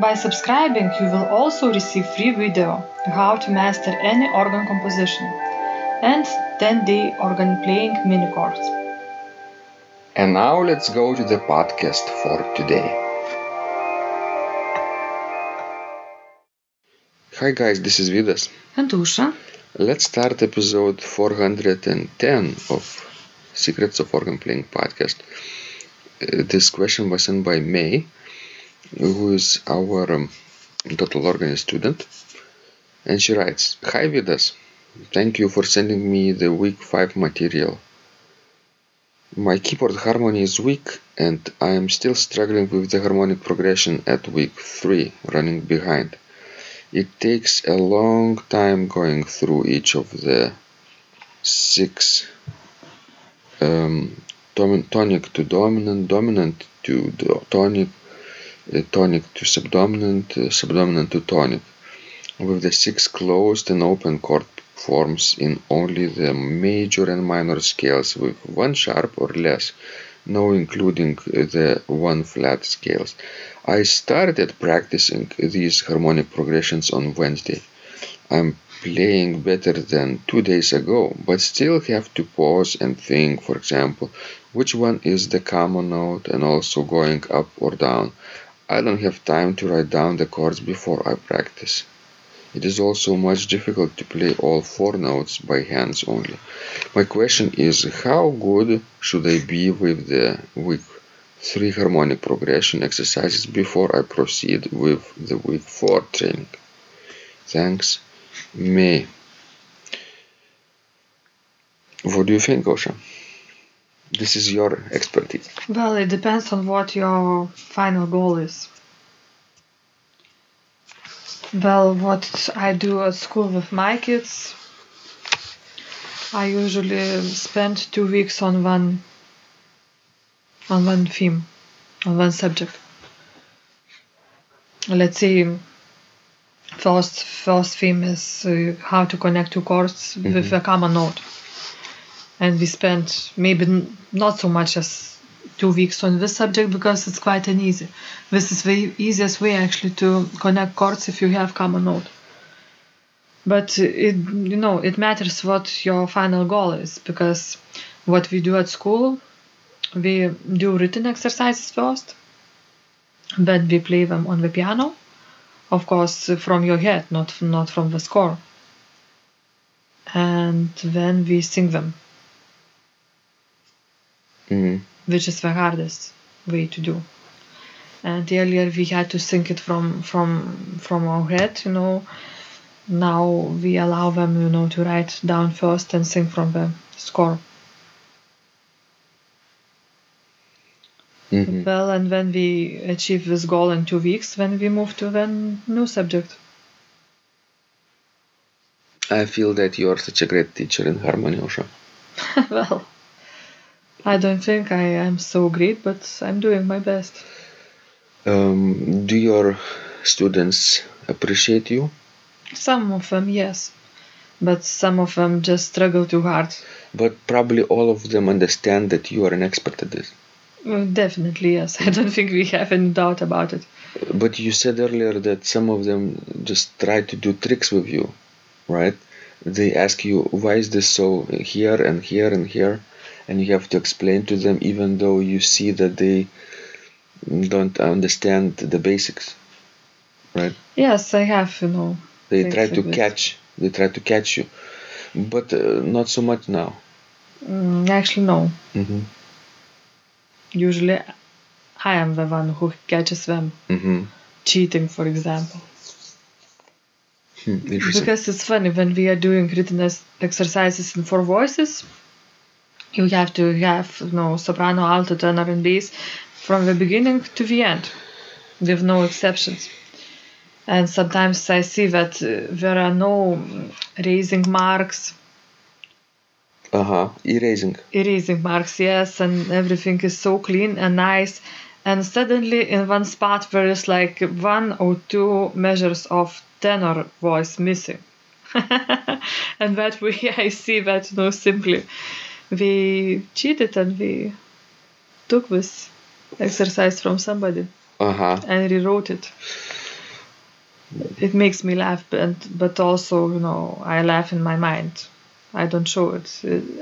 By subscribing, you will also receive free video how to master any organ composition and 10-day organ playing mini course. And now let's go to the podcast for today. Hi guys, this is Vidas. And Ausra, Let's start episode 410 of Secrets of Organ Playing podcast. Uh, this question was sent by May, who is our um, total organist student. And she writes Hi Vidas, thank you for sending me the week 5 material. My keyboard harmony is weak and I am still struggling with the harmonic progression at week 3, running behind. It takes a long time going through each of the six um, tonic to dominant, dominant to tonic, tonic to subdominant, subdominant to tonic, with the six closed and open chord forms in only the major and minor scales with one sharp or less, no including the one flat scales. I started practicing these harmonic progressions on Wednesday. I'm playing better than two days ago, but still have to pause and think, for example, which one is the common note and also going up or down. I don't have time to write down the chords before I practice. It is also much difficult to play all four notes by hands only. My question is how good should I be with the week 3 harmonic progression exercises before I proceed with the week 4 training? Thanks, May. What do you think, Ausra? This is your expertise. well, it depends on what your final goal is. Well, what I do at school with my kids, I usually spend two weeks on one on one theme, on one subject. Let's say first first theme is uh, how to connect two chords with a common note, and we spent maybe not so much as two weeks on this subject because it's quite an easy. This is the easiest way actually to connect chords if you have common note. But it you know it matters what your final goal is because what we do at school, we do written exercises first, then we play them on the piano, of course from your head, not not from the score, and then we sing them, Mhm. which is the hardest way to do. And earlier we had to sing it from from from our head, you know. Now we allow them, you know, to write down first and sing from the score. Mhm. Well, and when we achieve this goal in two weeks, then we move to the new subject. I feel that you are such a great teacher in harmony, Ausra. well, I don't think I am so great, but I'm doing my best. Um, do your students appreciate you? Some of them, yes, but some of them just struggle too hard. But probably all of them understand that you are an expert at this. Well, definitely, yes. I don't think we have any doubt about it. But you said earlier that some of them just try to do tricks with you, right? They ask you, why is this so here and here and here? And you have to explain to them, even though you see that they don't understand the basics, right? Yes, I have, you know, They try to catch. They try to catch you, but uh, not so much now. Mm, actually, no. hmm Usually, I am the one who catches them hmm cheating, for example. Hmm. Because it's funny when we are doing written exercises in four voices, you have to have you know soprano, alto, tenor, and bass from the beginning to the end, with no exceptions. And sometimes I see that uh, there are no raising marks, Uh huh. Erasing. erasing marks, yes, and everything is so clean and nice. And suddenly, in one spot, there is like one or two measures of tenor voice missing. and that way, I see that, you know, simply we cheated and we took this exercise from somebody Uh huh. and rewrote it. It makes me laugh, but, but also, you know, I laugh in my mind. I don't show it.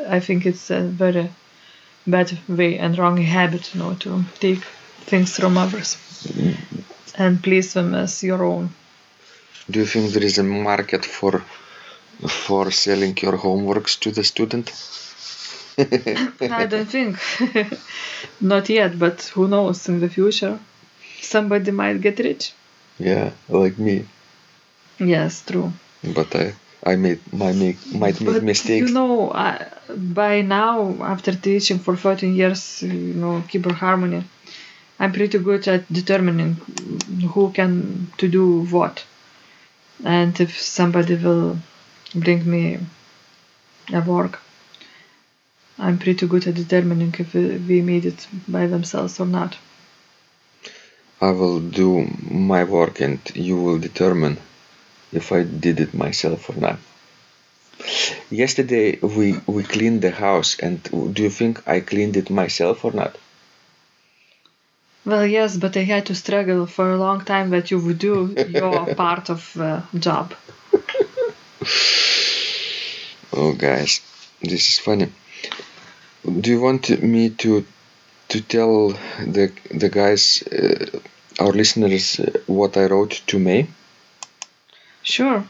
I think it's a very bad way and wrong habit, you know, to take things from others and place them as your own. Do you think there is a market for for selling your homeworks to the student? I don't think. Not yet, but who knows in the future? Somebody might get rich. Yeah, like me. Yes, true. But I I made my make might make But mistakes. you know, I, by now, after teaching for 13 years, you know, keyboard harmony, I'm pretty good at determining who can to do what, and if somebody will bring me a work. I'm pretty good at determining if we made it by themselves or not. I will do my work and you will determine if I did it myself or not. Yesterday we we cleaned the house and do you think I cleaned it myself or not? Well, yes, but I had to struggle for a long time that you would do your part of the job. Oh guys, this is funny. Do you want me to to tell the the guys uh, our listeners uh, what I wrote to May Sure.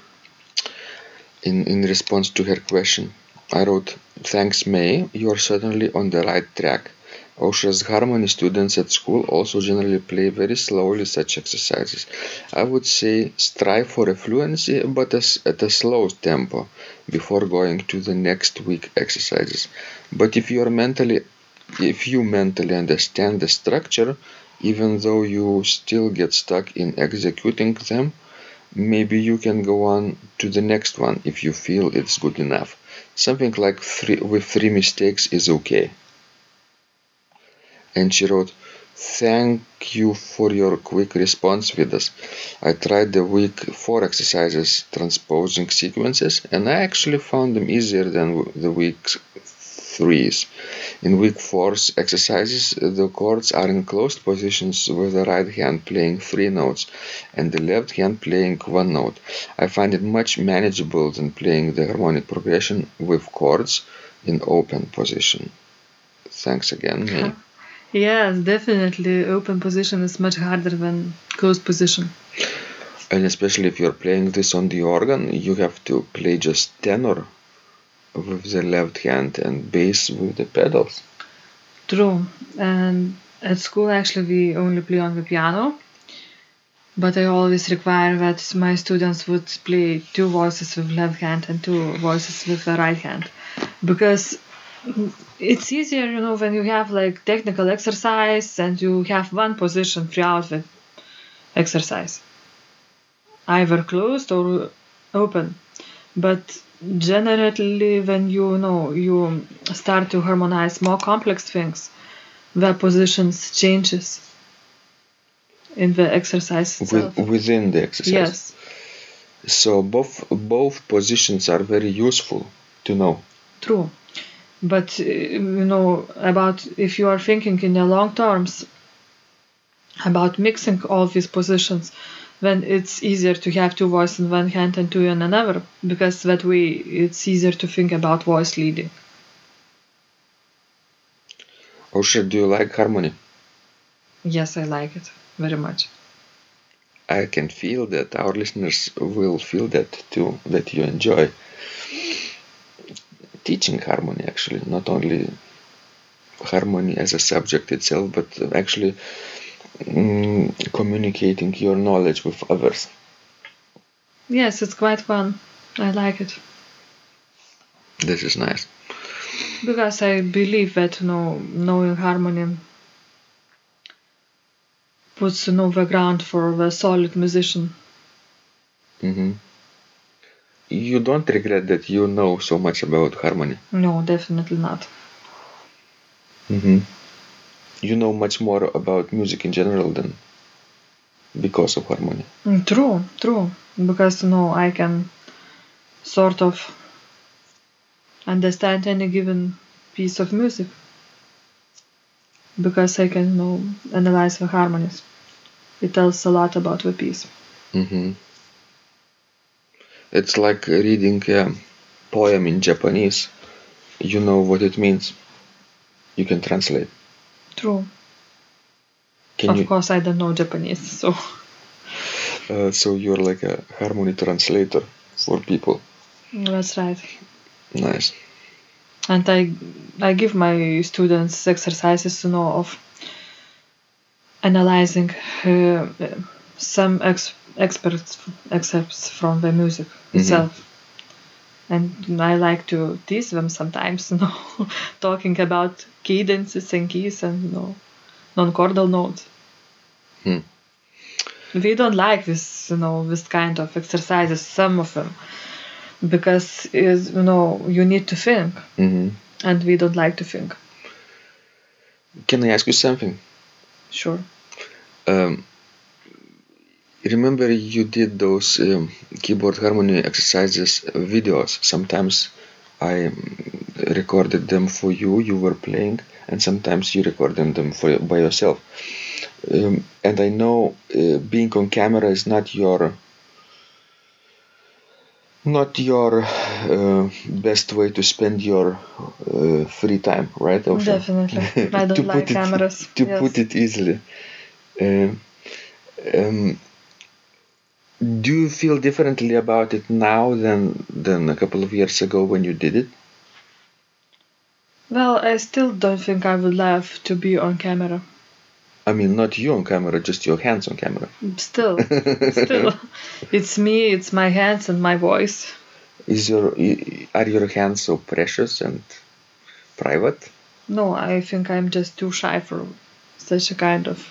in in response to her question? I wrote, "Thanks May, you are certainly on the right track. Ausra's harmony students at school also generally play very slowly such exercises. I would say strive for a fluency, but as, at a slow tempo before going to the next week exercises. But if you are mentally, if you mentally understand the structure, even though you still get stuck in executing them, maybe you can go on to the next one if you feel it's good enough. Something like three with three mistakes is okay and she wrote, Thank you for your quick response with us. I tried the week 4 exercises transposing sequences and I actually found them easier than the week 3s. In week 4's exercises, the chords are in closed positions with the right hand playing three notes and the left hand playing one note. I find it much manageable than playing the harmonic progression with chords in open position. Thanks again. Yes, definitely. Open position is much harder than closed position. And especially if you're playing this on the organ, you have to play just tenor with the left hand and bass with the pedals. True. And at school, actually, we only play on the piano. But I always require that my students would play two voices with left hand and two voices with the right hand. Because it's easier, you know, when you have like technical exercise and you have one position throughout the exercise, either closed or open. But generally, when you know you start to harmonize more complex things, the positions changes in the exercise itself. With, within the exercise. yes, So both both positions are very useful to know. true. But uh, you know about if you are thinking in the long terms about mixing all these positions, then it's easier to have two voices in one hand and two in another because that way it's easier to think about voice leading. Ausra, do you like harmony? Yes, I like it very much. I can feel that our listeners will feel that too, that you enjoy teaching harmony actually, not only harmony as a subject itself, but actually mm, communicating your knowledge with others. Yes, it's quite fun. I like it. This is nice. Because I believe that you know, knowing harmony puts you know, the ground for a solid musician. hmm You don't regret that you know so much about harmony. No, definitely not. hmm You know much more about music in general than because of harmony. Mm, True, true. Because you know, I can sort of understand any given piece of music. Because I can you know, analyze the harmonies. It tells a lot about the piece. hmm It's like reading a poem in Japanese. You know what it means. You can translate. True. Can of you? course, I don't know Japanese, so Uh, so you're like a harmony translator for people. that's right. Nice. And I, I give my students exercises to know of analyzing uh, some ex- experts excerpts from the music itself. And I like to tease them sometimes, you know, talking about cadences and keys and you know, non-chordal notes. Hmm. We don't like this, you know, this kind of exercises. Some of them, because is you know you need to think, hmm and we don't like to think. Can I ask you something? Sure. Um, remember you did those um, keyboard harmony exercises videos. Sometimes I um, recorded them for you. You were playing, and sometimes you recorded them for by yourself. Um, and I know uh, being on camera is not your not your uh, best way to spend your uh, free time, right? Ocean? Definitely. I don't to like put it. To Yes. put it easily. Um, um, do you feel differently about it now than than a couple of years ago when you did it? Well, I still don't think I would love to be on camera. I mean, not you on camera, just your hands on camera. Still, still, it's me, it's my hands and my voice. Is your are your hands so precious and private? No, I think I'm just too shy for such a kind of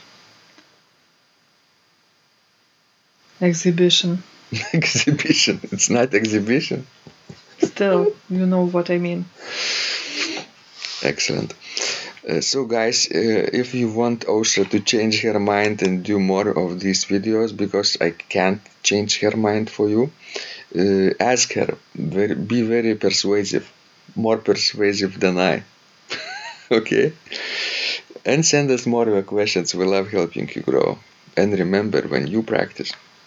exhibition. exhibition. It's not exhibition. Still, you know what I mean. Excellent. Uh, so, guys, uh, if you want Ausra to change her mind and do more of these videos, because I can't change her mind for you, uh, ask her. Very, be very persuasive, more persuasive than I. okay? And send us more of your questions. We love helping you grow. And remember, when you practice,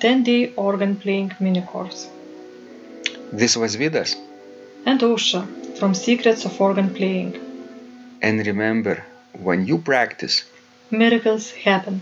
10-day organ playing mini course. This was Vidas. And Ausra from Secrets of Organ Playing. And remember, when you practice, Miracles happen.